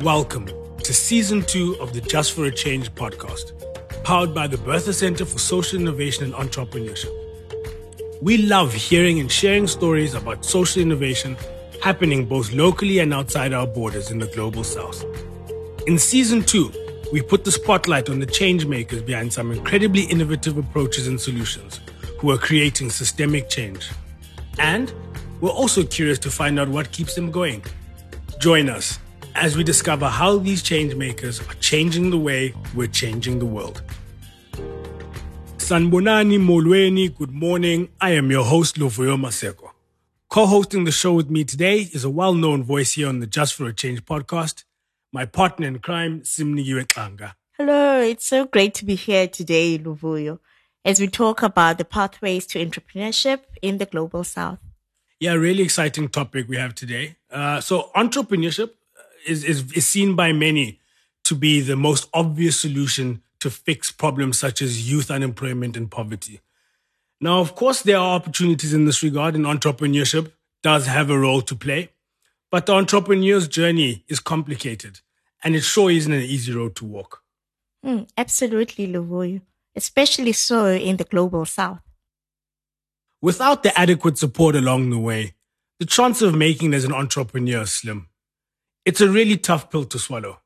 Welcome to season two of the Just for a Change podcast, powered by the Bertha Center for Social Innovation and Entrepreneurship. We love hearing and sharing stories about social innovation happening both locally and outside our borders in the global south. In season two, we put the spotlight on the change makers behind some incredibly innovative approaches and solutions who are creating systemic change. And we're also curious to find out what keeps them going. Join us as we discover how these change makers are changing the way we're changing the world. Sanibonani Molweni, good morning. I am your host, Luvuyo Maseko. Co-hosting the show with me today is a well-known voice here on the Just for a Change podcast, my partner in crime, Simnikiwe Xanga. Hello, it's so great to be here today, Luvuyo, as we talk about the pathways to entrepreneurship in the global south. Yeah, really exciting topic we have today. Uh, so entrepreneurship is, is, is seen by many to be the most obvious solution to fix problems such as youth unemployment and poverty. Now, of course, there are opportunities in this regard, and entrepreneurship does have a role to play. But the entrepreneur's journey is complicated, and it sure isn't an easy road to walk. Mm, absolutely, Luvuyo, especially so in the global south. Without the adequate support along the way, the chance of making it as an entrepreneur is slim. It's a really tough pill to swallow,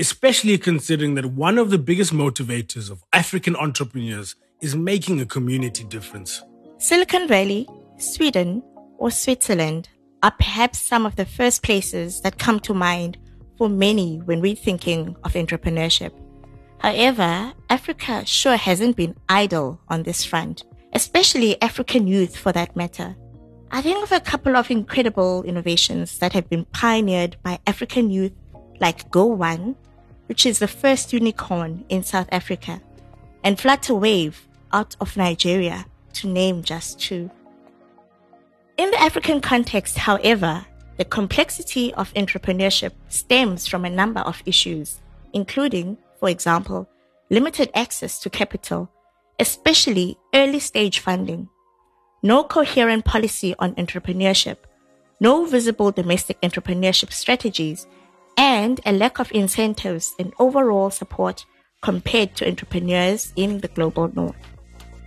especially considering that one of the biggest motivators of African entrepreneurs is making a community difference. Silicon Valley, Sweden, or Switzerland are perhaps some of the first places that come to mind for many when we're thinking of entrepreneurship. However, Africa sure hasn't been idle on this front, especially African youth for that matter. I think of a couple of incredible innovations that have been pioneered by African youth, like Go One, which is the first unicorn in South Africa, and Flutterwave out of Nigeria, to name just two. In the African context, however, the complexity of entrepreneurship stems from a number of issues, including, for example, limited access to capital, especially early stage funding no coherent policy on entrepreneurship, no visible domestic entrepreneurship strategies, and a lack of incentives and overall support compared to entrepreneurs in the global north.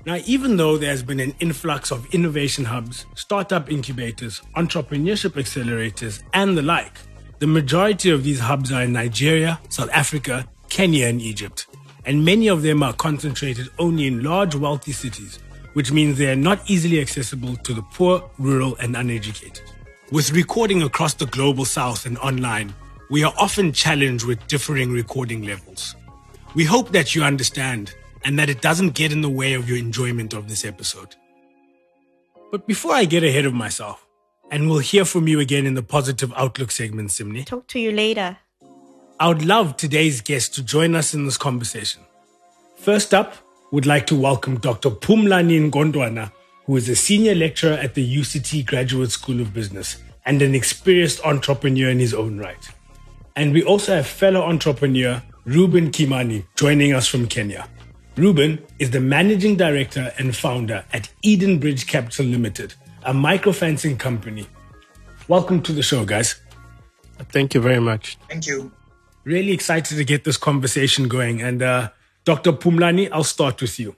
Now, even though there's been an influx of innovation hubs, startup incubators, entrepreneurship accelerators, and the like, the majority of these hubs are in Nigeria, South Africa, Kenya, and Egypt. And many of them are concentrated only in large, wealthy cities which means they are not easily accessible to the poor, rural, and uneducated. With recording across the global south and online, we are often challenged with differing recording levels. We hope that you understand and that it doesn't get in the way of your enjoyment of this episode. But before I get ahead of myself, and we'll hear from you again in the Positive Outlook segment, Simni. Talk to you later. I would love today's guest to join us in this conversation. First up, would like to welcome Dr. Phumlani Nkontwana, who is a senior lecturer at the UCT Graduate School of Business and an experienced entrepreneur in his own right. And we also have fellow entrepreneur Ruben Kimani joining us from Kenya. Ruben is the managing director and founder at Edenbridge Capital Limited, a microfinancing company. Welcome to the show, guys. Thank you very much. Thank you. Really excited to get this conversation going. And uh, Dr. Phumlani, I'll start with you.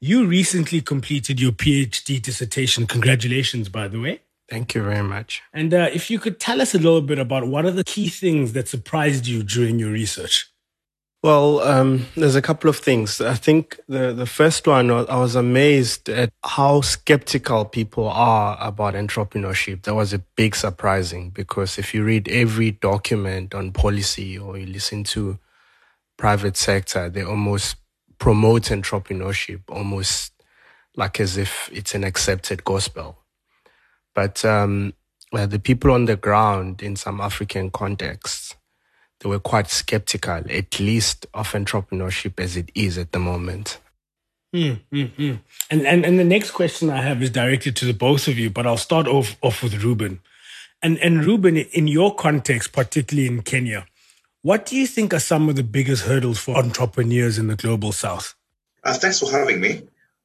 You recently completed your PhD dissertation. Congratulations, by the way. Thank you very much. And uh, if you could tell us a little bit about what are the key things that surprised you during your research? Well, um, there's a couple of things. I think the, the first one, I was amazed at how skeptical people are about entrepreneurship. That was a big surprising because if you read every document on policy or you listen to private sector, they almost promote entrepreneurship almost like as if it's an accepted gospel. But um, well, the people on the ground in some African contexts, they were quite skeptical, at least of entrepreneurship as it is at the moment. Mm, mm, mm. And, and and the next question I have is directed to the both of you, but I'll start off off with Ruben. And and Reuben, in your context, particularly in Kenya, what do you think are some of the biggest hurdles for entrepreneurs in the global south? Uh, thanks for having me.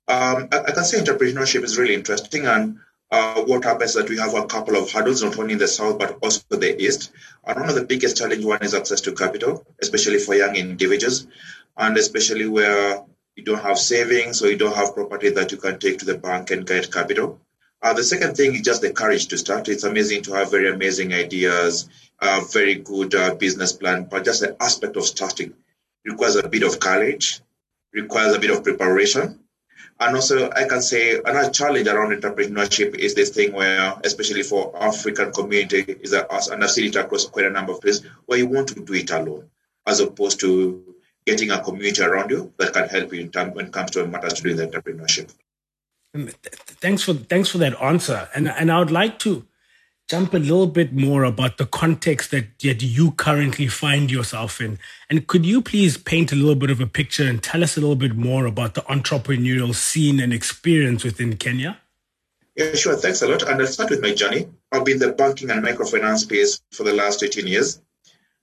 Um, I, I, can say entrepreneurship is really interesting, and uh, what happens is that we have a couple of hurdles, not only in the south, but also the east. And one of the biggest challenge one is access to capital, especially for young individuals, and especially where you don't have savings or you don't have property that you can take to the bank and get capital. Uh, the second thing is just the courage to start. It's amazing to have very amazing ideas, a very good uh, business plan, but just the aspect of starting requires a bit of courage, requires a bit of preparation, and also, I can say another challenge around entrepreneurship is this thing where, especially for African community, is that us, and I've seen it across quite a number of places, where you want to do it alone, as opposed to getting a community around you that can help you in term, when it comes to matters to do with entrepreneurship. Thanks for thanks for that answer, and and I would like to jump a little bit more about the context that, that you currently find yourself in. And could you please paint a little bit of a picture and tell us a little bit more about the entrepreneurial scene and experience within Kenya? Yeah, sure. Thanks a lot. And I'll start with my journey. I've been in the banking and microfinance space for the last 18 years.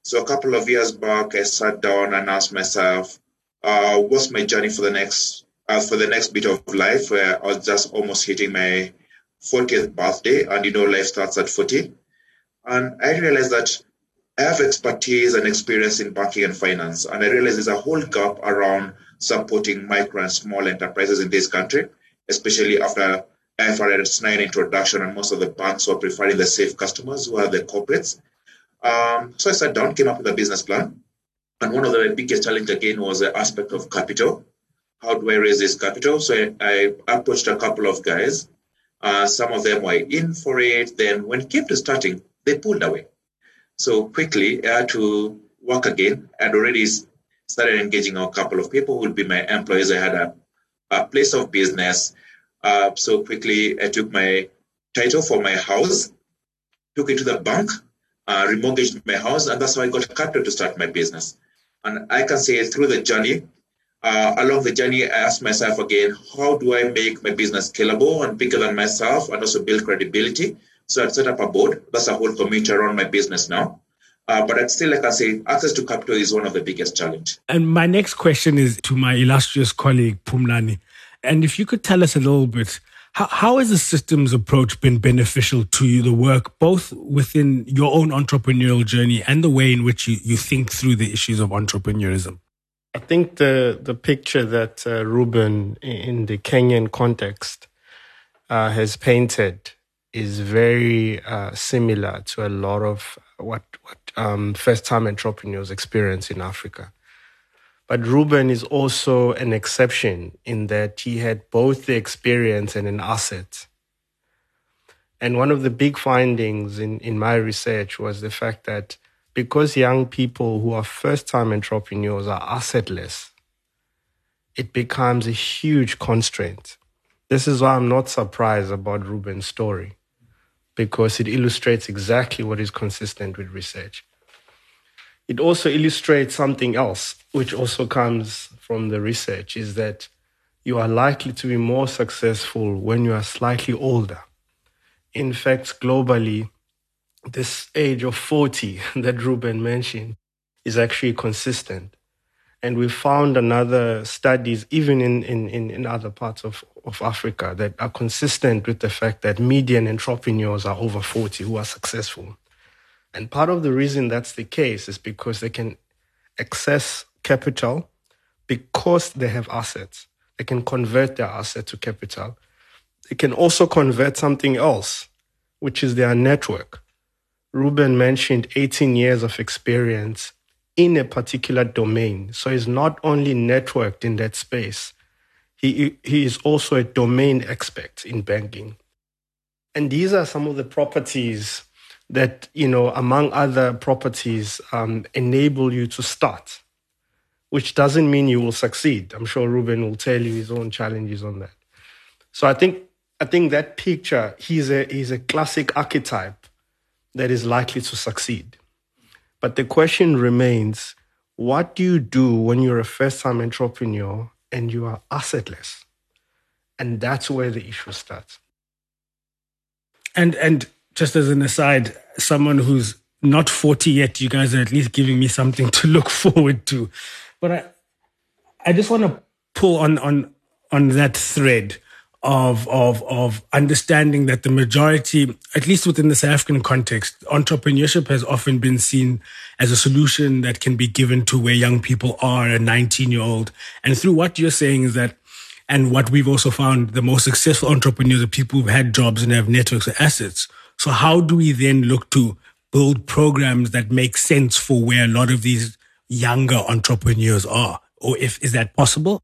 So a couple of years back, I sat down and asked myself, uh, what's my journey for the next uh, for the next bit of life I was just almost hitting my 40th birthday, and you know, life starts at 40. And I realized that I have expertise and experience in banking and finance, and I realized there's a whole gap around supporting micro and small enterprises in this country, especially after IFRS 9 introduction, and most of the banks were preferring the safe customers who are the corporates. Um, so I sat down, came up with a business plan. And one of the biggest challenge again was the aspect of capital. How do I raise this capital? So I, I approached a couple of guys uh, some of them were in for it. Then when it came to starting, they pulled away. So quickly, I had to work again. I'd already started engaging a couple of people who would be my employees. I had a, a place of business. Uh, so quickly, I took my title for my house, took it to the bank, uh, remortgaged my house, and that's how I got capital to start my business. And I can say through the journey, uh, along the journey, I asked myself again, how do I make my business scalable and bigger than myself and also build credibility? So I set up a board. That's a whole community around my business now. Uh, but I'd still, like I say, access to capital is one of the biggest challenge. And my next question is to my illustrious colleague, Phumlani. And if you could tell us a little bit, how, how has the systems approach been beneficial to you, the work, both within your own entrepreneurial journey and the way in which you, you think through the issues of entrepreneurism? I think the the picture that uh, Ruben in the Kenyan context uh, has painted is very uh, similar to a lot of what what um, first time entrepreneurs experience in Africa. But Ruben is also an exception in that he had both the experience and an asset. And one of the big findings in, in my research was the fact that because young people who are first time entrepreneurs are assetless, it becomes a huge constraint. This is why I'm not surprised about Ruben's story, because it illustrates exactly what is consistent with research. It also illustrates something else, which also comes from the research, is that you are likely to be more successful when you are slightly older. In fact, globally, this age of 40 that Ruben mentioned is actually consistent. And we found another studies, even in, in, in, other parts of, of Africa, that are consistent with the fact that median entrepreneurs are over 40 who are successful. And part of the reason that's the case is because they can access capital because they have assets. They can convert their asset to capital. They can also convert something else, which is their network. Ruben mentioned 18 years of experience in a particular domain. So he's not only networked in that space, he, he is also a domain expert in banking. And these are some of the properties that, you know, among other properties, um, enable you to start, which doesn't mean you will succeed. I'm sure Ruben will tell you his own challenges on that. So I think I think that picture, he's a he's a classic archetype that is likely to succeed. But the question remains what do you do when you're a first time entrepreneur and you are assetless? And that's where the issue starts. And and just as an aside, someone who's not 40 yet, you guys are at least giving me something to look forward to. But I I just want to pull on on on that thread of of of understanding that the majority, at least within the South African context, entrepreneurship has often been seen as a solution that can be given to where young people are, a 19 year old. And through what you're saying is that, and what we've also found, the most successful entrepreneurs are people who've had jobs and have networks or assets. So how do we then look to build programs that make sense for where a lot of these younger entrepreneurs are? Or if is that possible?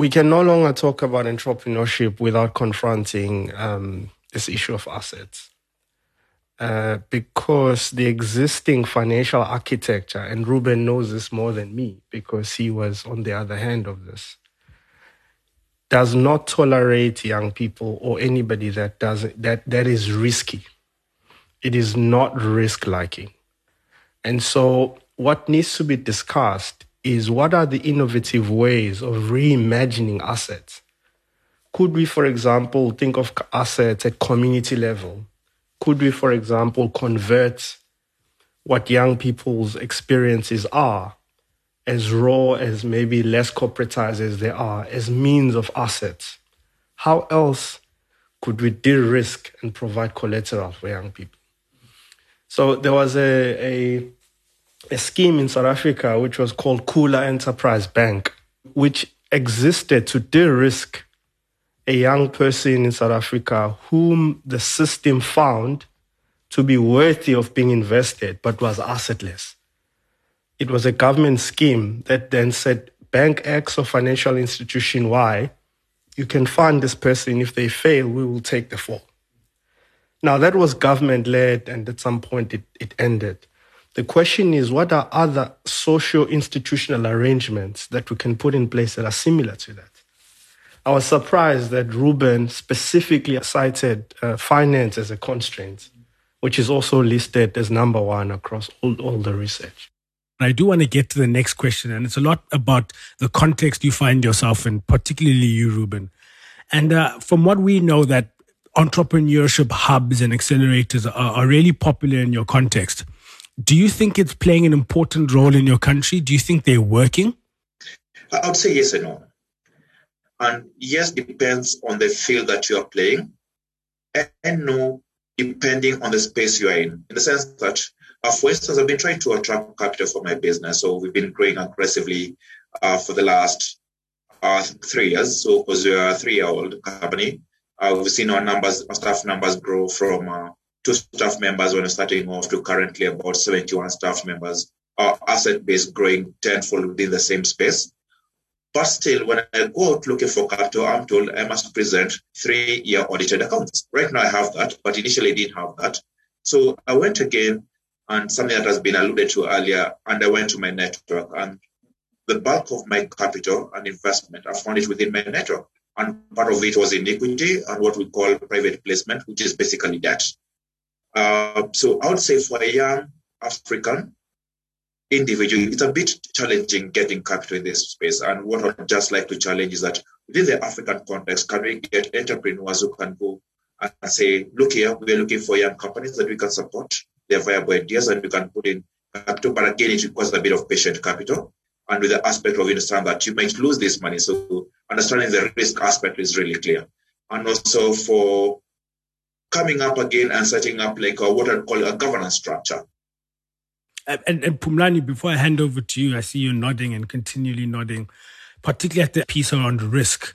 We can no longer talk about entrepreneurship without confronting um, this issue of assets. Uh, because the existing financial architecture, and Ruben knows this more than me because he was on the other hand of this, does not tolerate young people or anybody that does that that is risky. It is not risk liking. And so what needs to be discussed is what are the innovative ways of reimagining assets? Could we, for example, think of assets at community level? Could we, for example, convert what young people's experiences are as raw as maybe less corporatized as they are as means of assets? How else could we de risk and provide collateral for young people? So there was a, a a scheme in South Africa which was called Khula Enterprise Bank, which existed to de risk a young person in South Africa whom the system found to be worthy of being invested but was assetless. It was a government scheme that then said Bank X or financial institution Y, you can fund this person. If they fail, we will take the fall. Now, that was government led, and at some point it, it ended. The question is, what are other social institutional arrangements that we can put in place that are similar to that? I was surprised that Ruben specifically cited uh, finance as a constraint, which is also listed as number one across all, all the research. I do want to get to the next question, and it's a lot about the context you find yourself in, particularly you, Ruben. And uh, from what we know, that entrepreneurship hubs and accelerators are, are really popular in your context. Do you think it's playing an important role in your country? Do you think they're working? I would say yes and no. And yes depends on the field that you are playing, and no depending on the space you are in. In the sense that, uh, for instance, I've been trying to attract capital for my business, so we've been growing aggressively uh, for the last uh, three years. So, because we are a three-year-old company, uh, we've seen our numbers, our staff numbers grow from uh, two staff members when starting off to currently about 71 staff members. Our asset base growing tenfold within the same space. But still, when I go out looking for capital, I'm told I must present three-year audited accounts. Right now I have that, but initially I didn't have that. So I went again and something that has been alluded to earlier, and I went to my network and the bulk of my capital and investment, I found it within my network. And part of it was in equity and what we call private placement, which is basically debt. Uh, so I would say for a young African individual, it's a bit challenging getting capital in this space. And what I'd just like to challenge is that within the African context, can we get entrepreneurs who can go and say, look here, we're looking for young companies that we can support their viable ideas and we can put in capital. But again, it requires a bit of patient capital. And with the aspect of understand that you might lose this money. So understanding the risk aspect is really clear. And also for coming up again and setting up like a, what I'd call a governance structure. And, and Phumlani, before I hand over to you, I see you nodding and continually nodding, particularly at the piece around risk.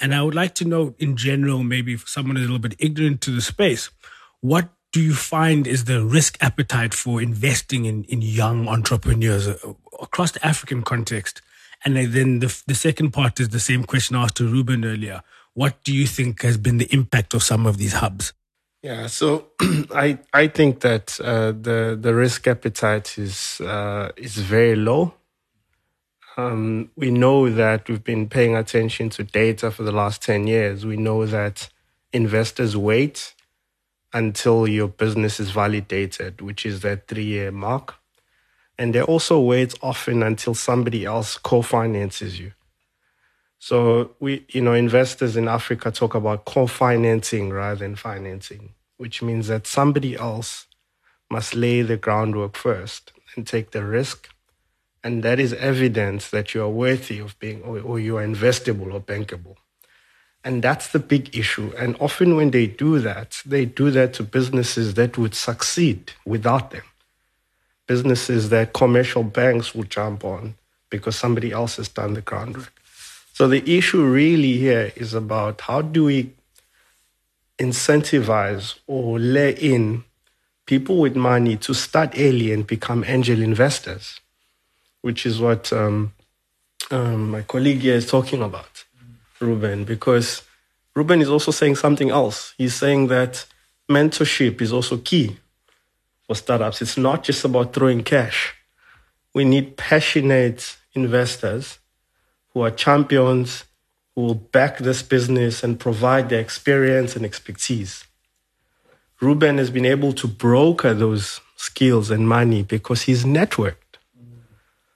And I would like to know, in general, maybe if someone is a little bit ignorant to the space, what do you find is the risk appetite for investing in, in young entrepreneurs across the African context? And then the, the second part is the same question asked to Ruben earlier. What do you think has been the impact of some of these hubs? Yeah, so I I think that uh, the the risk appetite is uh, is very low. Um, we know that we've been paying attention to data for the last ten years. We know that investors wait until your business is validated, which is that three year mark, and they also wait often until somebody else co-finances you. So we, you know, investors in Africa talk about co-financing rather than financing, which means that somebody else must lay the groundwork first and take the risk. And that is evidence that you are worthy of being, or, or you are investable or bankable. And that's the big issue. And often when they do that, they do that to businesses that would succeed without them. Businesses that commercial banks will jump on because somebody else has done the groundwork. So the issue really here is about how do we incentivize or lay in people with money to start early and become angel investors, which is what um, um, my colleague here is talking about, Ruben, because Ruben is also saying something else. He's saying that mentorship is also key for startups. It's not just about throwing cash. We need passionate investors who are champions, who will back this business and provide the experience and expertise. Ruben has been able to broker those skills and money because he's networked,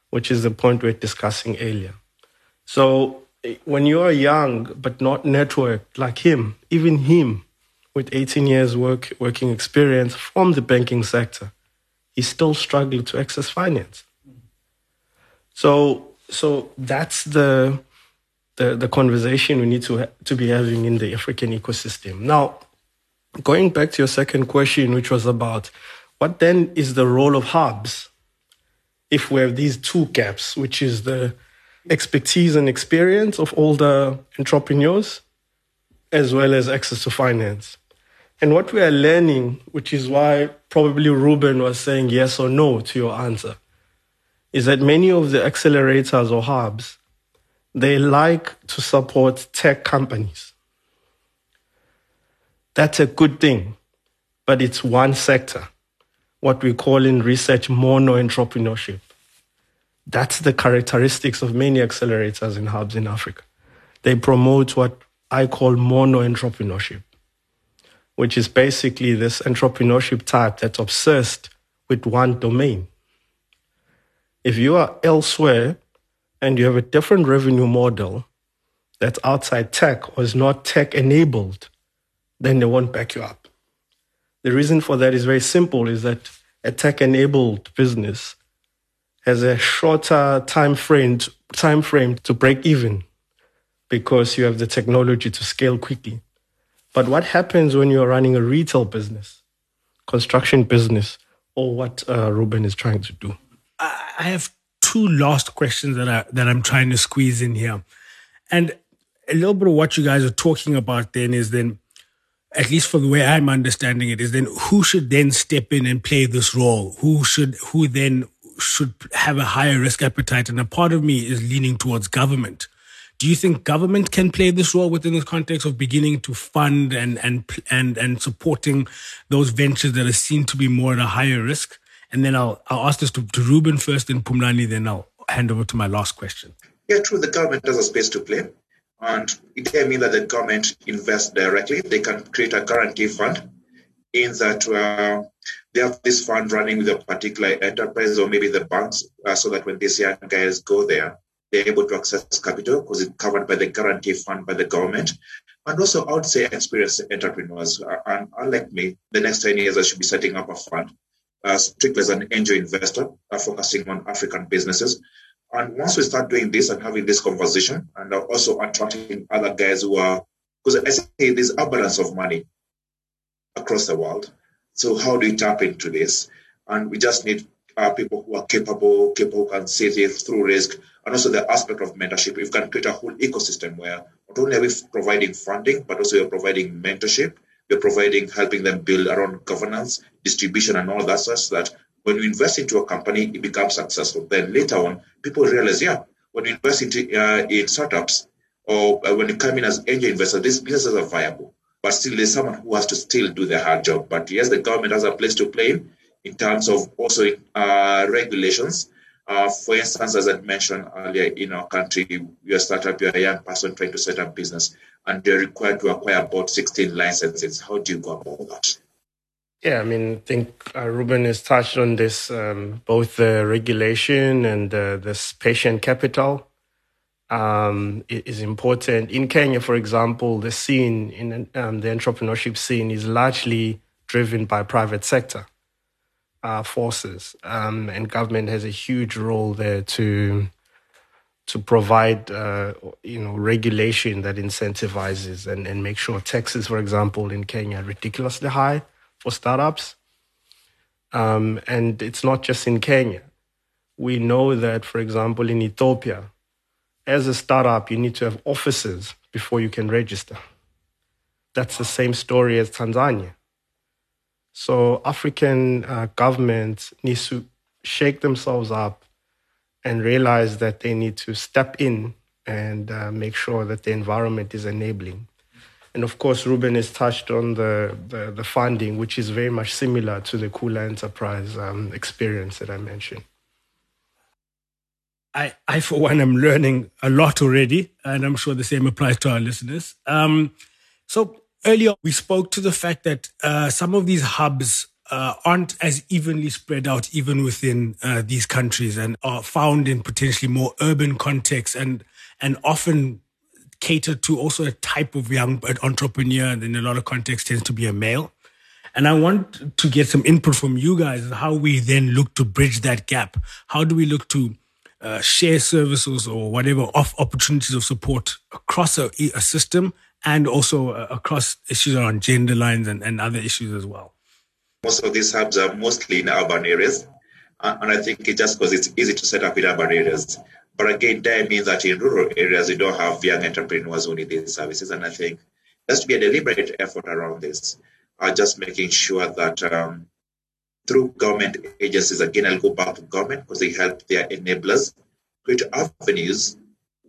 which is the point we are discussing earlier. So eh, when you are young but not networked like him, even him with 18 years work working experience from the banking sector, he's still struggling to access finance. So so that's the, the, the conversation we need to, to be having in the African ecosystem. Now, going back to your second question, which was about what then is the role of hubs if we have these two gaps, which is the expertise and experience of all the entrepreneurs, as well as access to finance. And what we are learning, which is why probably Ruben was saying yes or no to your answer, is that many of the accelerators or hubs, they like to support tech companies. That's a good thing, but it's one sector, what we call in research mono entrepreneurship. That's the characteristics of many accelerators and hubs in Africa. They promote what I call mono entrepreneurship, which is basically this entrepreneurship type that's obsessed with one domain. If you are elsewhere and you have a different revenue model that's outside tech or is not tech enabled, then they won't back you up. The reason for that is very simple is that a tech enabled business has a shorter time frame, time frame to break even because you have the technology to scale quickly. But what happens when you're running a retail business, construction business, or what uh, Ruben is trying to do? I have two last questions that I that I'm trying to squeeze in here, and a little bit of what you guys are talking about then is then, at least for the way I'm understanding it, is then who should then step in and play this role? Who should who then should have a higher risk appetite? And a part of me is leaning towards government. Do you think government can play this role within this context of beginning to fund and and and and supporting those ventures that are seen to be more at a higher risk? And then I'll, I'll ask this to, to Ruben first and Phumlani, then I'll hand over to my last question. Yeah, true. The government has a space to play. And it may mean that the government invests directly. They can create a guarantee fund in that uh, they have this fund running with a particular enterprise or maybe the banks uh, so that when these young guys go there, they're able to access capital because it's covered by the guarantee fund by the government. And also, I would say experienced entrepreneurs. Uh, and unlike me, the next 10 years, I should be setting up a fund uh, strictly as an angel investor, uh, focusing on African businesses. And once we start doing this and having this conversation, and also attracting other guys who are, because I say there's abundance of money across the world. So how do we tap into this? And we just need uh, people who are capable, capable can see it through risk, and also the aspect of mentorship. We can create a whole ecosystem where not only are we providing funding, but also we're providing mentorship we're providing, helping them build around governance, distribution, and all that, such that when you invest into a company, it becomes successful. Then later on, people realize, yeah, when you invest into uh, in startups or uh, when you come in as angel investor, these businesses are viable. But still, there's someone who has to still do the hard job. But yes, the government has a place to play in, in terms of also uh, regulations. Uh, for instance, as I mentioned earlier, in our country, you're a startup, you're a young person trying to set up business and they're required to acquire about 16 licenses. How do you go about that? Yeah, I mean, I think uh, Ruben has touched on this, um, both the regulation and uh, this patient capital um, is important. In Kenya, for example, the scene in um, the entrepreneurship scene is largely driven by private sector uh, forces, um, and government has a huge role there to to provide, uh, you know, regulation that incentivizes and, and make sure taxes, for example, in Kenya are ridiculously high for startups. Um, and it's not just in Kenya. We know that, for example, in Ethiopia, as a startup, you need to have offices before you can register. That's the same story as Tanzania. So African uh, governments need to shake themselves up and realize that they need to step in and uh, make sure that the environment is enabling. And of course, Ruben has touched on the, the, the funding, which is very much similar to the Khula Enterprise um, experience that I mentioned. I, I, for one, am learning a lot already, and I'm sure the same applies to our listeners. Um, so earlier, we spoke to the fact that uh, some of these hubs uh, aren't as evenly spread out even within uh, these countries and are found in potentially more urban contexts and and often cater to also a type of young entrepreneur and in a lot of contexts tends to be a male. And I want to get some input from you guys on how we then look to bridge that gap. How do we look to uh, share services or whatever off opportunities of support across a, a system and also uh, across issues around gender lines and, and other issues as well? Most of these hubs are mostly in urban areas. Uh, and I think it's just because it's easy to set up in urban areas. But again, that means that in rural areas, you don't have young entrepreneurs who need these services. And I think there has to be a deliberate effort around this, uh, just making sure that um, through government agencies, again, I'll go back to government because they help their enablers create avenues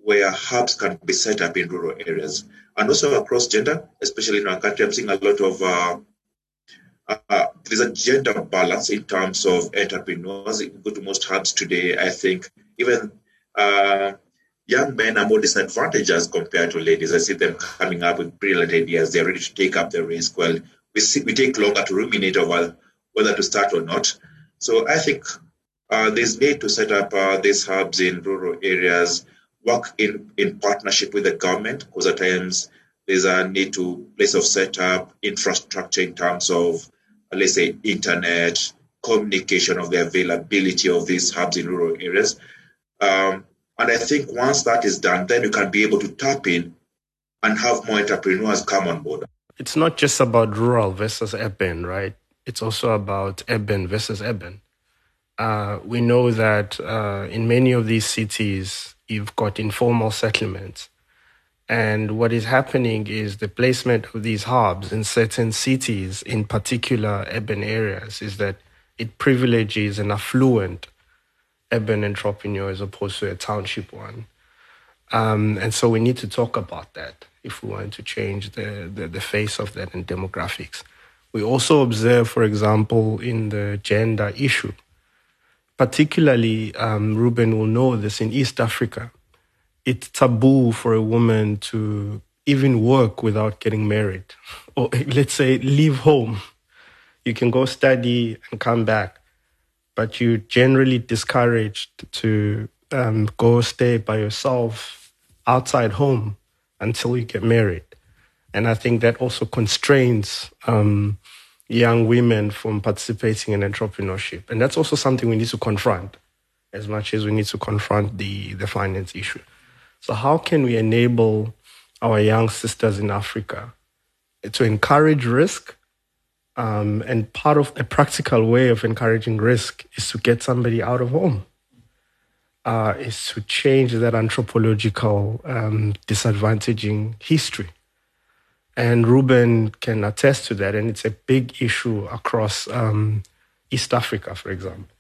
where hubs can be set up in rural areas. And also across gender, especially in our country, I'm seeing a lot of uh, uh, there's a gender balance in terms of entrepreneurs. If you go to most hubs today, I think even uh, young men are more disadvantaged as compared to ladies. I see them coming up with brilliant ideas. They're ready to take up the risk. Well, we, see, we take longer to ruminate over whether to start or not. So I think uh, there's need to set up uh, these hubs in rural areas, work in, in partnership with the government, because at times there's a need to place of setup, infrastructure in terms of, uh, let's say, internet, communication of the availability of these hubs in rural areas. Um, and I think once that is done, then you can be able to tap in and have more entrepreneurs come on board. It's not just about rural versus urban, right? It's also about urban versus urban. Uh, we know that uh, in many of these cities, you've got informal settlements. And what is happening is the placement of these hubs in certain cities, in particular urban areas, is that it privileges an affluent urban entrepreneur as opposed to a township one. Um, and so we need to talk about that if we want to change the, the, the, face of that in demographics. We also observe, for example, in the gender issue, particularly, um, Ruben will know this in East Africa, it's taboo for a woman to even work without getting married, or let's say leave home. You can go study and come back but you're generally discouraged to um, go stay by yourself outside home until you get married. And I think that also constrains um, young women from participating in entrepreneurship. And that's also something we need to confront as much as we need to confront the, the finance issue. So, how can we enable our young sisters in Africa to encourage risk um, and part of a practical way of encouraging risk is to get somebody out of home, uh, is to change that anthropological um, disadvantaging history. And Ruben can attest to that. And it's a big issue across um, East Africa, for example.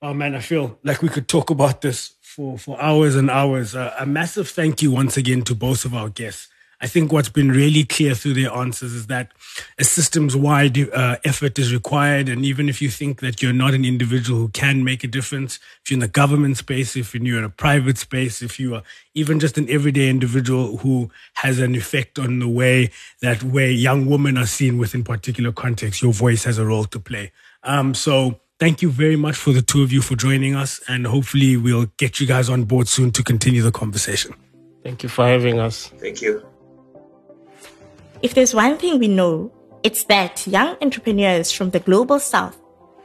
Oh man, I feel like we could talk about this for, for hours and hours. Uh, a massive thank you once again to both of our guests. I think what's been really clear through their answers is that a systems wide uh, effort is required. And even if you think that you're not an individual who can make a difference, if you're in the government space, if you're in a private space, if you are even just an everyday individual who has an effect on the way that way young women are seen within particular contexts, your voice has a role to play. Um, so thank you very much for the two of you for joining us. And hopefully we'll get you guys on board soon to continue the conversation. Thank you for having us. Thank you. If there's one thing we know, it's that young entrepreneurs from the global south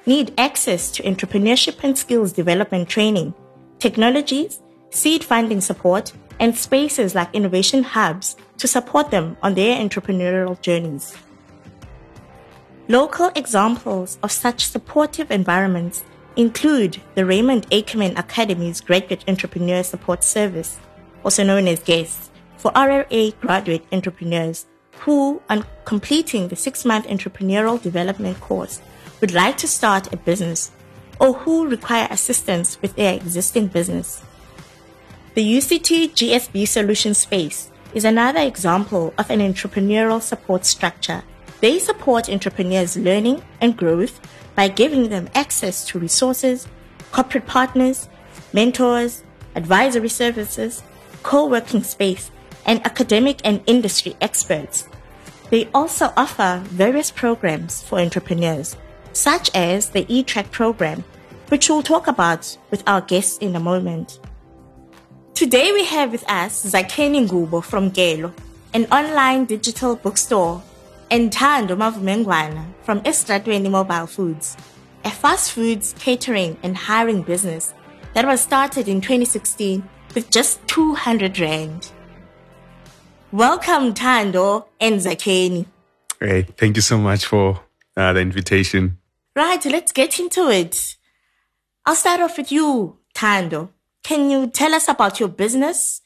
need access to entrepreneurship and skills development training, technologies, seed funding support, and spaces like innovation hubs to support them on their entrepreneurial journeys. Local examples of such supportive environments include the Raymond Ackerman Academy's Graduate Entrepreneur Support Service, also known as GACE, for RRA graduate entrepreneurs who, on completing the six month entrepreneurial development course, would like to start a business or who require assistance with their existing business. The UCT GSB Solution Space is another example of an entrepreneurial support structure. They support entrepreneurs' learning and growth by giving them access to resources, corporate partners, mentors, advisory services, co-working space, and academic and industry experts. They also offer various programs for entrepreneurs, such as the eTrack program, which we'll talk about with our guests in a moment. Today we have with us Zakheni Ngubo from Gelo, an online digital bookstore, and Thando Mavumengwana from Estratweni Mobile Foods, a fast foods catering and hiring business that was started in 2016 with just 200 rand. Welcome, Thando and Zakheni. Hey, thank you so much for uh, the invitation. Right, let's get into it. I'll start off with you, Thando. Can you tell us about your business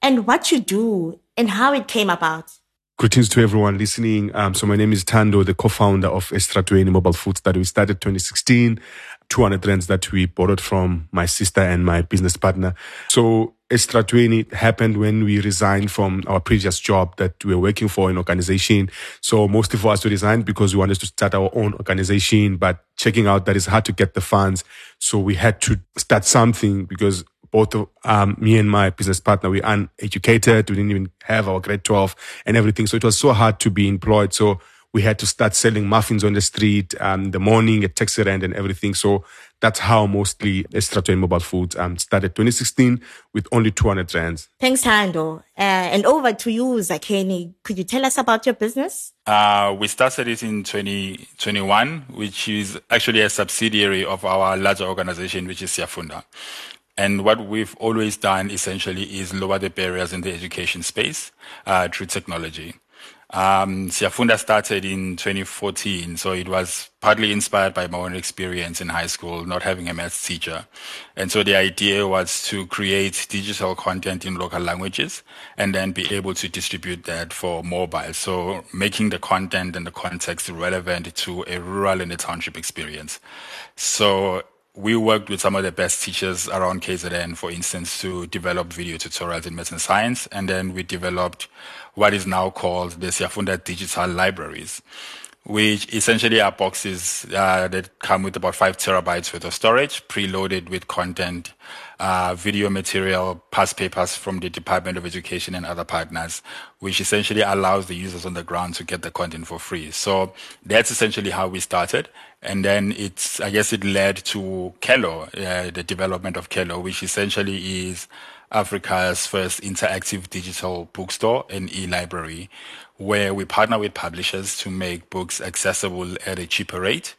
and what you do and how it came about? Greetings to everyone listening. Um, so my name is Thando, the co-founder of Estratweni Mobile Foods that we started 2016. 200 rands that we borrowed from my sister and my business partner. So Estratweni happened when we resigned from our previous job that we were working for an organization. So mostly for us to resign because we wanted to start our own organization, but checking out that it's hard to get the funds. So we had to start something because both um, me and my business partner, we uneducated. We didn't even have our grade 12 and everything. So it was so hard to be employed. So we had to start selling muffins on the street um, the morning at taxi rent and everything. So that's how mostly Estratweni Mobile Foods um, started 2016 with only 200 rands. Thanks, Thando. Uh, and over to you, Zakheni. Could you tell us about your business? Uh, we started it in 2021, which is actually a subsidiary of our larger organization, which is Siyafunda. And what we've always done essentially is lower the barriers in the education space uh, through technology. Um, Siyafunda started in 2014, so it was partly inspired by my own experience in high school, not having a maths teacher. And so the idea was to create digital content in local languages and then be able to distribute that for mobile. So making the content and the context relevant to a rural and a township experience. So we worked with some of the best teachers around KZN, for instance, to develop video tutorials in maths and science. And then we developed what is now called the Siyafunda Digital Libraries, which essentially are boxes uh, that come with about five terabytes worth of storage, preloaded with content, uh, video material, past papers from the Department of Education and other partners, which essentially allows the users on the ground to get the content for free. So that's essentially how we started. And then it's, I guess it led to Kello, uh, the development of Kello, which essentially is Africa's first interactive digital bookstore and e-library, where we partner with publishers to make books accessible at a cheaper rate,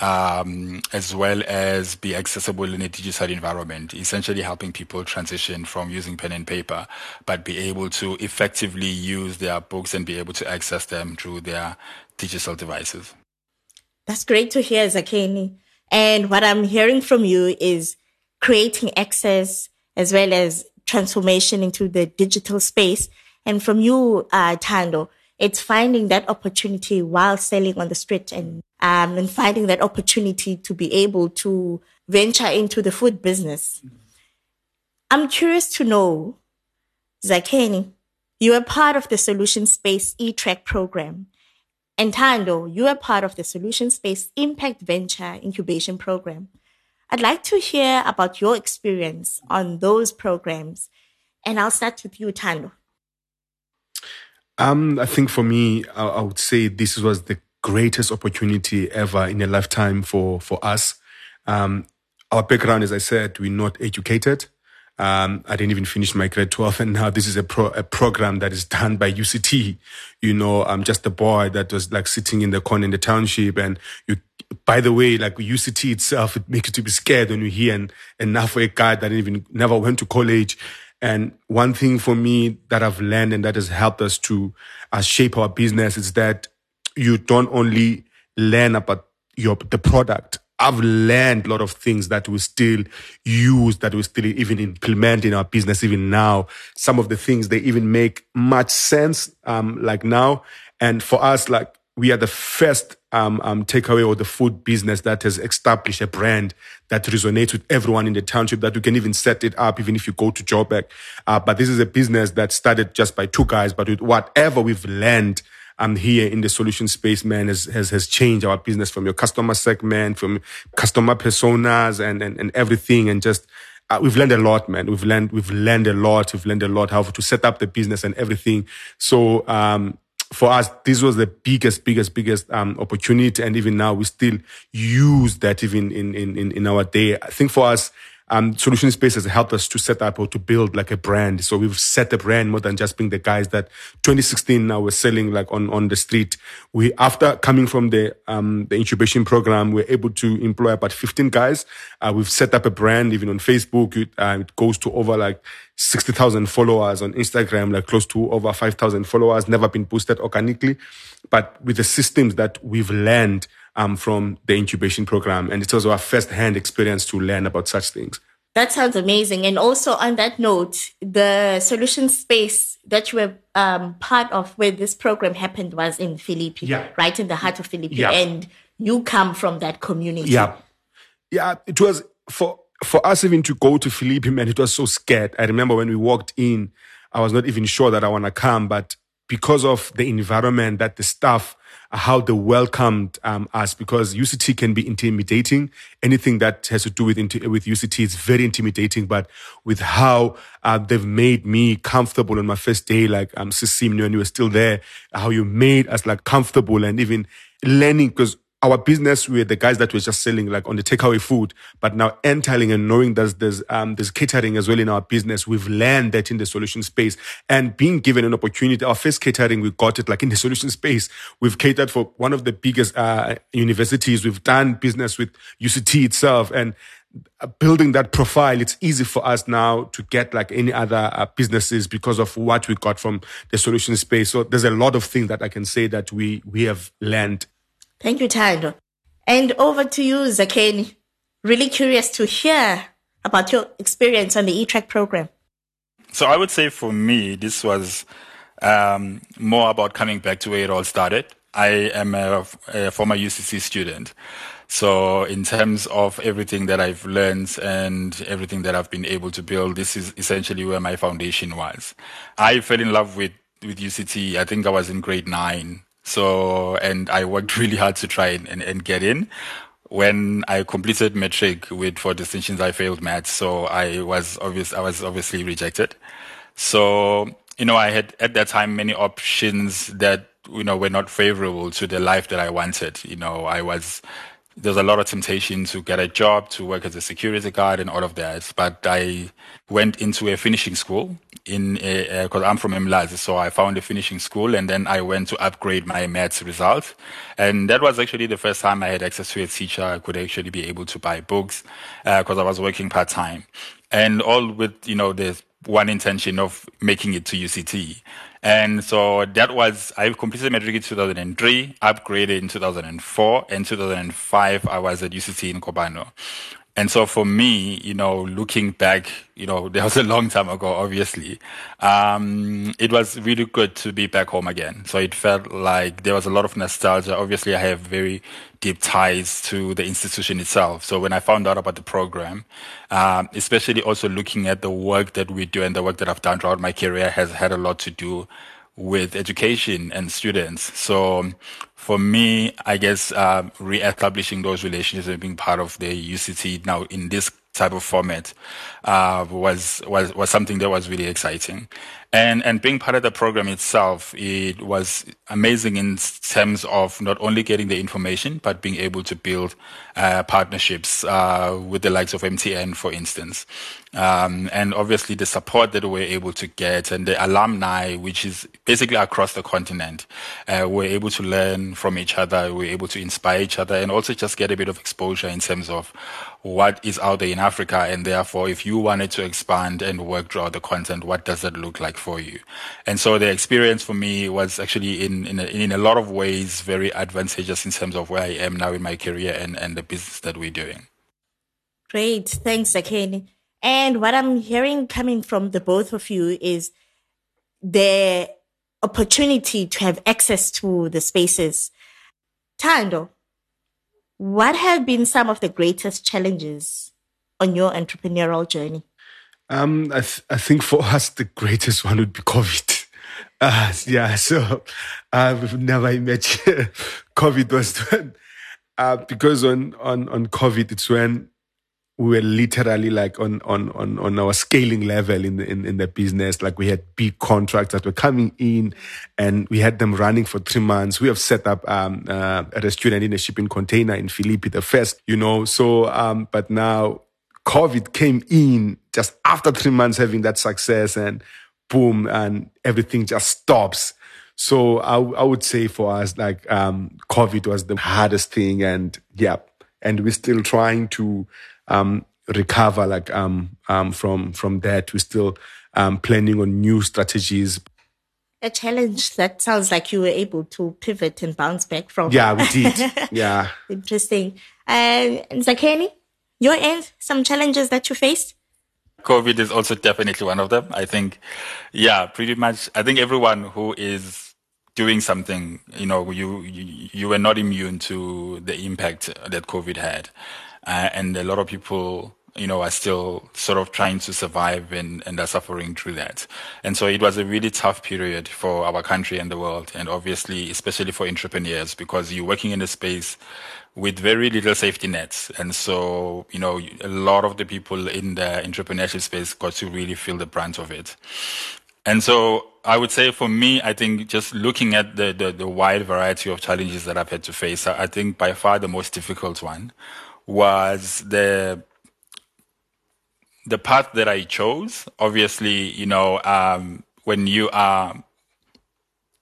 um, as well as be accessible in a digital environment, essentially helping people transition from using pen and paper, but be able to effectively use their books and be able to access them through their digital devices. That's great to hear, Zakheni. And what I'm hearing from you is creating access as well as transformation into the digital space. And from you, uh, Thando, it's finding that opportunity while selling on the street and, um, and finding that opportunity to be able to venture into the food business. I'm curious to know, Zakheni, you are part of the Solution Space e-track program. And Thando, you are part of the Solution Space Impact Venture Incubation Program. I'd like to hear about your experience on those programs. And I'll start with you, Thando. Um, I think for me, I, I would say this was the greatest opportunity ever in a lifetime for, for us. Um, our background, as I said, we're not educated. Um, I didn't even finish my grade 12 and now this is a pro, a program that is done by UCT. You know, I'm just a boy that was like sitting in the corner in the township and you by the way, like UCT itself, it makes you to be scared when you hear and now for a guy that even never went to college. And one thing for me that I've learned and that has helped us to uh, shape our business is that you don't only learn about your the product. I've learned a lot of things that we still use, that we still even implement in our business even now. Some of the things they even make much sense, um, like now. And for us, like we are the first um, um, takeaway or the food business that has established a brand that resonates with everyone in the township that you can even set it up even if you go to Joburg. Uh, but this is a business that started just by two guys, but with whatever we've learned um, here in the solution space, man, has, has, has changed our business from your customer segment, from customer personas and, and, and everything. And just, uh, we've learned a lot, man. We've learned, we've learned a lot. We've learned a lot how to set up the business and everything. So, um, for us, this was the biggest, biggest, biggest um, opportunity, and even now we still use that even in in in our day. I think for us, um, Solution Space has helped us to set up or to build like a brand. So we've set a brand more than just being the guys that 2016 now we're selling like on, on the street. We, after coming from the, um, the incubation program, we're able to employ about 15 guys. Uh, we've set up a brand even on Facebook. It, uh, it goes to over like 60,000 followers on Instagram, like close to over 5,000 followers, never been boosted organically. But with the systems that we've learned, um, from the incubation program. And it was our first hand experience to learn about such things. That sounds amazing. And also on that note, the solution space that you were um, part of where this program happened was in Philippi, yeah. right in the heart of Philippi. Yeah. And you come from that community. Yeah. Yeah. It was for, for us even to go to Philippi, man, it was so scared. I remember when we walked in, I was not even sure that I want to come, but because of the environment that the staff how they welcomed um, us because UCT can be intimidating. Anything that has to do with with UCT is very intimidating. But with how uh, they've made me comfortable on my first day, like um, Sisim, when you were still there, how you made us like comfortable and even learning because our business we're the guys that were just selling like on the takeaway food but now entering and knowing there's there's um there's catering as well in our business we've learned that in the solution space. And being given an opportunity our first catering we got it like in the solution space. We've catered for one of the biggest uh, universities. We've done business with UCT itself. And uh, building that profile, it's easy for us now to get like any other uh, businesses because of what we got from the solution space. So there's a lot of things that I can say that we we have learned Thank you, Thando. And over to you, Zakheni. Really curious to hear about your experience on the E-Track program. So I would say for me, this was um, more about coming back to where it all started. I am a, a, former UCT student. So in terms of everything that I've learned and everything that I've been able to build, this is essentially where my foundation was. I fell in love with, with UCT. I think I was in grade nine so, and I worked really hard to try and, and, and get in. When I completed matric with four distinctions, I failed maths. So I was obvious, I was obviously rejected. So, you know, I had at that time many options that, you know, were not favorable to the life that I wanted. You know, I was there's a lot of temptation to get a job, to work as a security guard and all of that. But I went into a finishing school in, because I'm from Umlazi. So I found a finishing school and then I went to upgrade my maths results. And that was actually the first time I had access to a teacher. I could actually be able to buy books, because uh, I was working part time and all with, you know, the one intention of making it to UCT. And so that was, I completed matric in 2003, upgraded in 2004, and 2005 I was at UCT in Kobano. And so for me, you know, looking back, you know, that was a long time ago, obviously. Um, it was really good to be back home again. So it felt like there was a lot of nostalgia. Obviously, I have very deep ties to the institution itself. So when I found out about the program, um, especially also looking at the work that we do and the work that I've done throughout my career has had a lot to do with education and students. So for me, I guess uh, re-establishing those relationships and being part of the UCT now in this type of format uh, was was was something that was really exciting. And, and being part of the program itself, it was amazing in terms of not only getting the information, but being able to build uh, partnerships uh, with the likes of MTN, for instance. Um, and obviously the support that we're able to get and the alumni, which is basically across the continent, uh, we're able to learn from each other, we're able to inspire each other, and also just get a bit of exposure in terms of what is out there in Africa. And therefore, if you wanted to expand and work throughout the content, what does that look like for you? And so the experience for me was actually in, in, a, in a lot of ways very advantageous in terms of where I am now in my career and, and the business that we're doing. Great. Thanks, Zakheni. And what I'm hearing coming from the both of you is the opportunity to have access to the spaces. Thando, what have been some of the greatest challenges on your entrepreneurial journey? Um, I, th- I think for us, the greatest one would be COVID. Uh, yeah, so uh, we've never imagined COVID was when, uh, because on, on, on COVID, it's when we were literally like on on on on our scaling level in the in, in the business. Like we had big contracts that were coming in and we had them running for three months. We have set up um uh, a restaurant in a shipping container in philippi the first you know? So um but now covid came in just after three months having that success and boom and everything just stops. So i, I would say for us like um covid was the hardest thing and yeah. And we're still trying to um, recover like um, um, from from that. We're still um, planning on new strategies. A challenge that sounds like you were able to pivot and bounce back from. Yeah, we did. yeah. Interesting. And Zakheni, your end, some challenges that you faced? COVID is also definitely one of them. I think, yeah, pretty much. I think everyone who is doing something, you know, you, you, you were not immune to the impact that COVID had uh, and a lot of people you know, are still sort of trying to survive and, and are suffering through that. And so it was a really tough period for our country and the world. And obviously, especially for entrepreneurs, because you're working in a space with very little safety nets. And so, you know, a lot of the people in the entrepreneurship space got to really feel the brunt of it. And so I would say for me, I think just looking at the, the, the wide variety of challenges that I've had to face, I think by far the most difficult one was the the path that I chose. Obviously, you know, um, when you are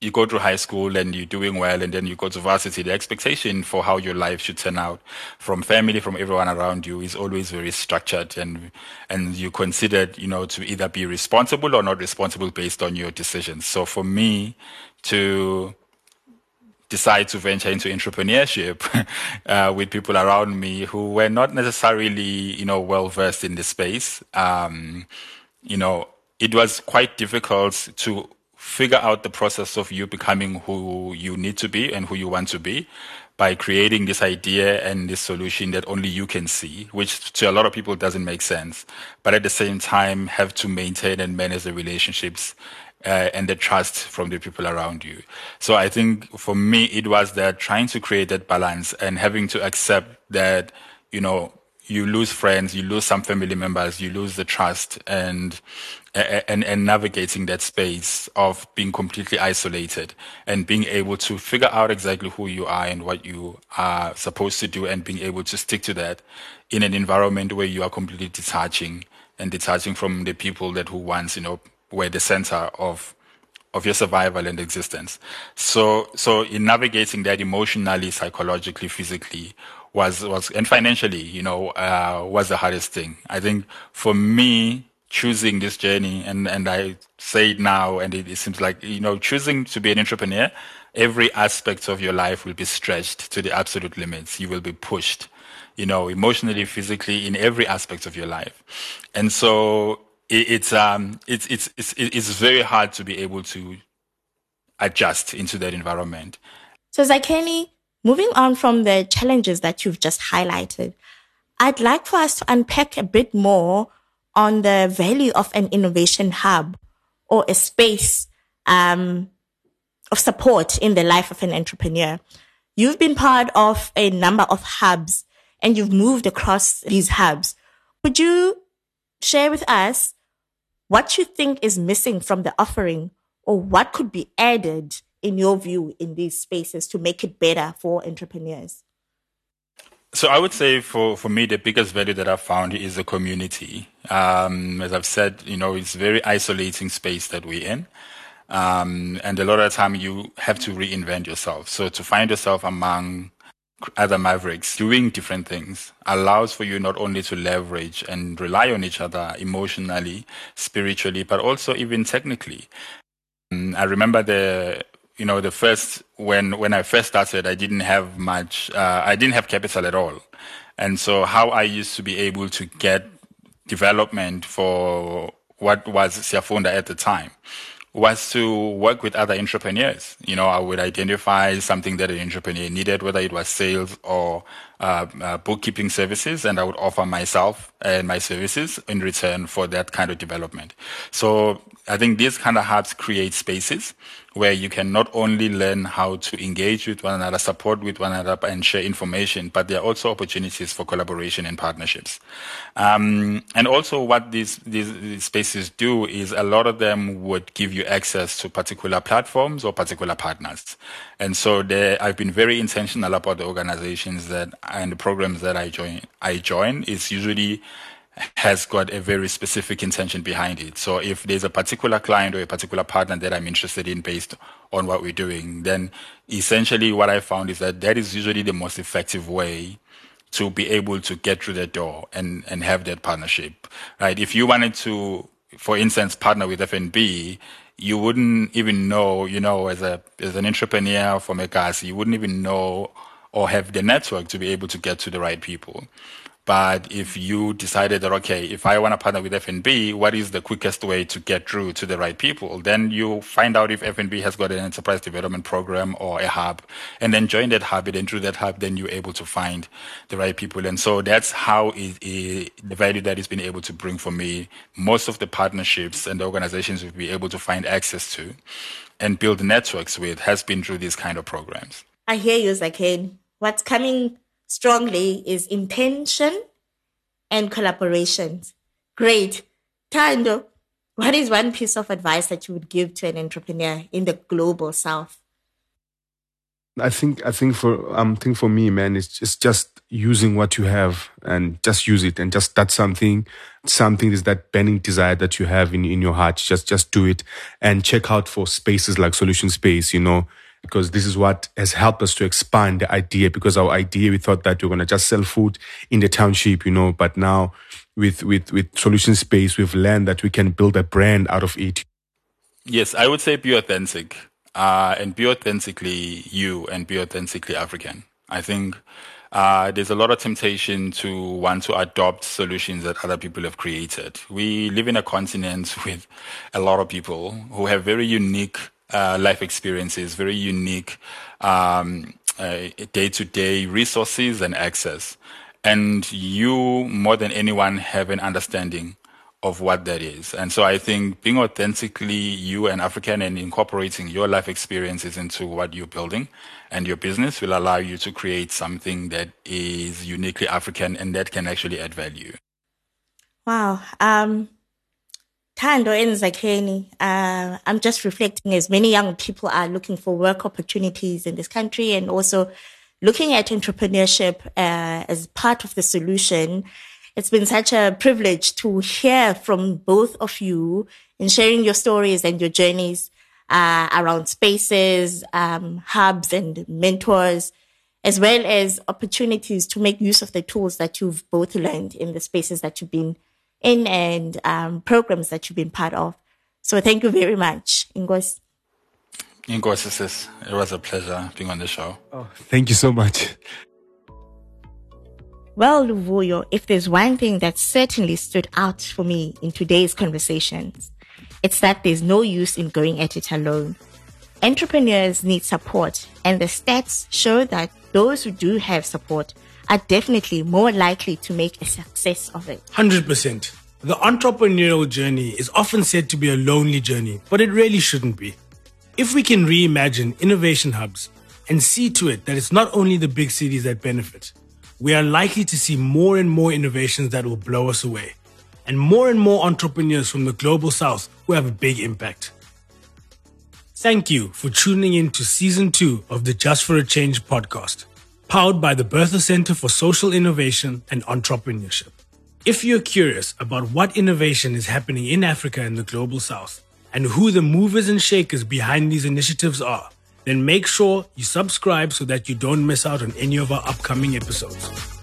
you go to high school and you're doing well and then you go to varsity, the expectation for how your life should turn out from family, from everyone around you is always very structured and, and you considered, you know, to either be responsible or not responsible based on your decisions. So for me to decide to venture into entrepreneurship uh, with people around me who were not necessarily, you know, well versed in the space. Um, you know, it was quite difficult to figure out the process of you becoming who you need to be and who you want to be by creating this idea and this solution that only you can see, which to a lot of people doesn't make sense. But at the same time, have to maintain and manage the relationships uh, and the trust from the people around you. So I think for me, it was that trying to create that balance and having to accept that, you know, you lose friends, you lose some family members, you lose the trust and, and, and navigating that space of being completely isolated and being able to figure out exactly who you are and what you are supposed to do and being able to stick to that in an environment where you are completely detaching and detaching from the people that who once, you know, were the center of of your survival and existence. So so in navigating that emotionally, psychologically, physically was was and financially, you know, uh, was the hardest thing. I think for me choosing this journey and and I say it now and it, it seems like you know choosing to be an entrepreneur every aspect of your life will be stretched to the absolute limits you will be pushed you know emotionally physically in every aspect of your life and so it, it's um it's it's it's it's very hard to be able to adjust into that environment. So Zakheni, moving on from the challenges that you've just highlighted, I'd like for us to unpack a bit more on the value of an innovation hub or a space um, of support in the life of an entrepreneur. You've been part of a number of hubs and you've moved across these hubs. Would you share with us what you think is missing from the offering or what could be added in your view in these spaces to make it better for entrepreneurs? So I would say for, for me, the biggest value that I've found is the community. Um, as I've said, you know, it's very isolating space that we're in. Um, and a lot of the time you have to reinvent yourself. So to find yourself among other mavericks doing different things allows for you not only to leverage and rely on each other emotionally, spiritually, but also even technically. Um, I remember the you know the first when when I first started, I didn't have much. Uh, I didn't have capital at all, and so how I used to be able to get development for what was Siyafunda at the time was to work with other entrepreneurs. You know, I would identify something that an entrepreneur needed, whether it was sales or uh, uh, bookkeeping services, and I would offer myself and my services in return for that kind of development. So I think these kind of hubs create spaces where you can not only learn how to engage with one another, support with one another, and share information, but there are also opportunities for collaboration and partnerships. Um, and also, what these, these, these spaces do is a lot of them would give you access to particular platforms or particular partners. And so, I've been very intentional about the organizations that and the programs that I join. I join is usually has got a very specific intention behind it. So if there's a particular client or a particular partner that I'm interested in based on what we're doing, then essentially what I found is that that is usually the most effective way to be able to get through the door and, and have that partnership, right? If you wanted to, for instance, partner with FNB, you wouldn't even know, you know, as a, as an entrepreneur from a gas, you wouldn't even know or have the network to be able to get to the right people. But if you decided that, okay, if I want to partner with FNB, what is the quickest way to get through to the right people? Then you find out if FNB has got an enterprise development program or a hub and then join that hub. And then through that hub, then you're able to find the right people. And so that's how it, it, the value that it's been able to bring for me. Most of the partnerships and the organizations we've been able to find access to and build networks with has been through these kind of programs. I hear you, Zakheni. What's coming strongly is intention and collaborations. Great. Thando, what is one piece of advice that you would give to an entrepreneur in the global south? I think I think for um think for me, man, it's just just using what you have and just use it and just start something. Something is that burning desire that you have in, in your heart. Just just do it and check out for spaces like Solution Space, you know, because this is what has helped us to expand the idea. Because our idea, we thought that we are going to just sell food in the township, you know, but now with, with, with Solution Space, we've learned that we can build a brand out of it. Yes, I would say be authentic uh, and be authentically you and be authentically African. I think uh, there's a lot of temptation to want to adopt solutions that other people have created. We live in a continent with a lot of people who have very unique uh, life experiences, very unique day to day resources and access. And you, more than anyone, have an understanding of what that is. And so I think being authentically you and African and incorporating your life experiences into what you're building and your business will allow you to create something that is uniquely African and that can actually add value. Wow. Um, Thando and Zakheni, uh, I'm just reflecting as many young people are looking for work opportunities in this country and also looking at entrepreneurship uh, as part of the solution. It's been such a privilege to hear from both of you in sharing your stories and your journeys uh, around spaces, um, hubs, and mentors, as well as opportunities to make use of the tools that you've both learned in the spaces that you've been in and um, programs that you've been part of. So thank you very much, Enkosi. Enkosi, sis, it was a pleasure being on the show. Oh, thank you so much. Well, Luvuyo, if there's one thing that certainly stood out for me in today's conversations, it's that there's no use in going at it alone. Entrepreneurs need support, and the stats show that those who do have support are definitely more likely to make a success of it. 100%. The entrepreneurial journey is often said to be a lonely journey, but it really shouldn't be. If we can reimagine innovation hubs and see to it that it's not only the big cities that benefit, we are likely to see more and more innovations that will blow us away. and more and more entrepreneurs from the global south who have a big impact. Thank you for tuning in to season two of the Just for a Change podcast, powered by the Bertha Center for Social Innovation and Entrepreneurship. If you're curious about what innovation is happening in Africa and the global south, and who the movers and shakers behind these initiatives are, then make sure you subscribe so that you don't miss out on any of our upcoming episodes.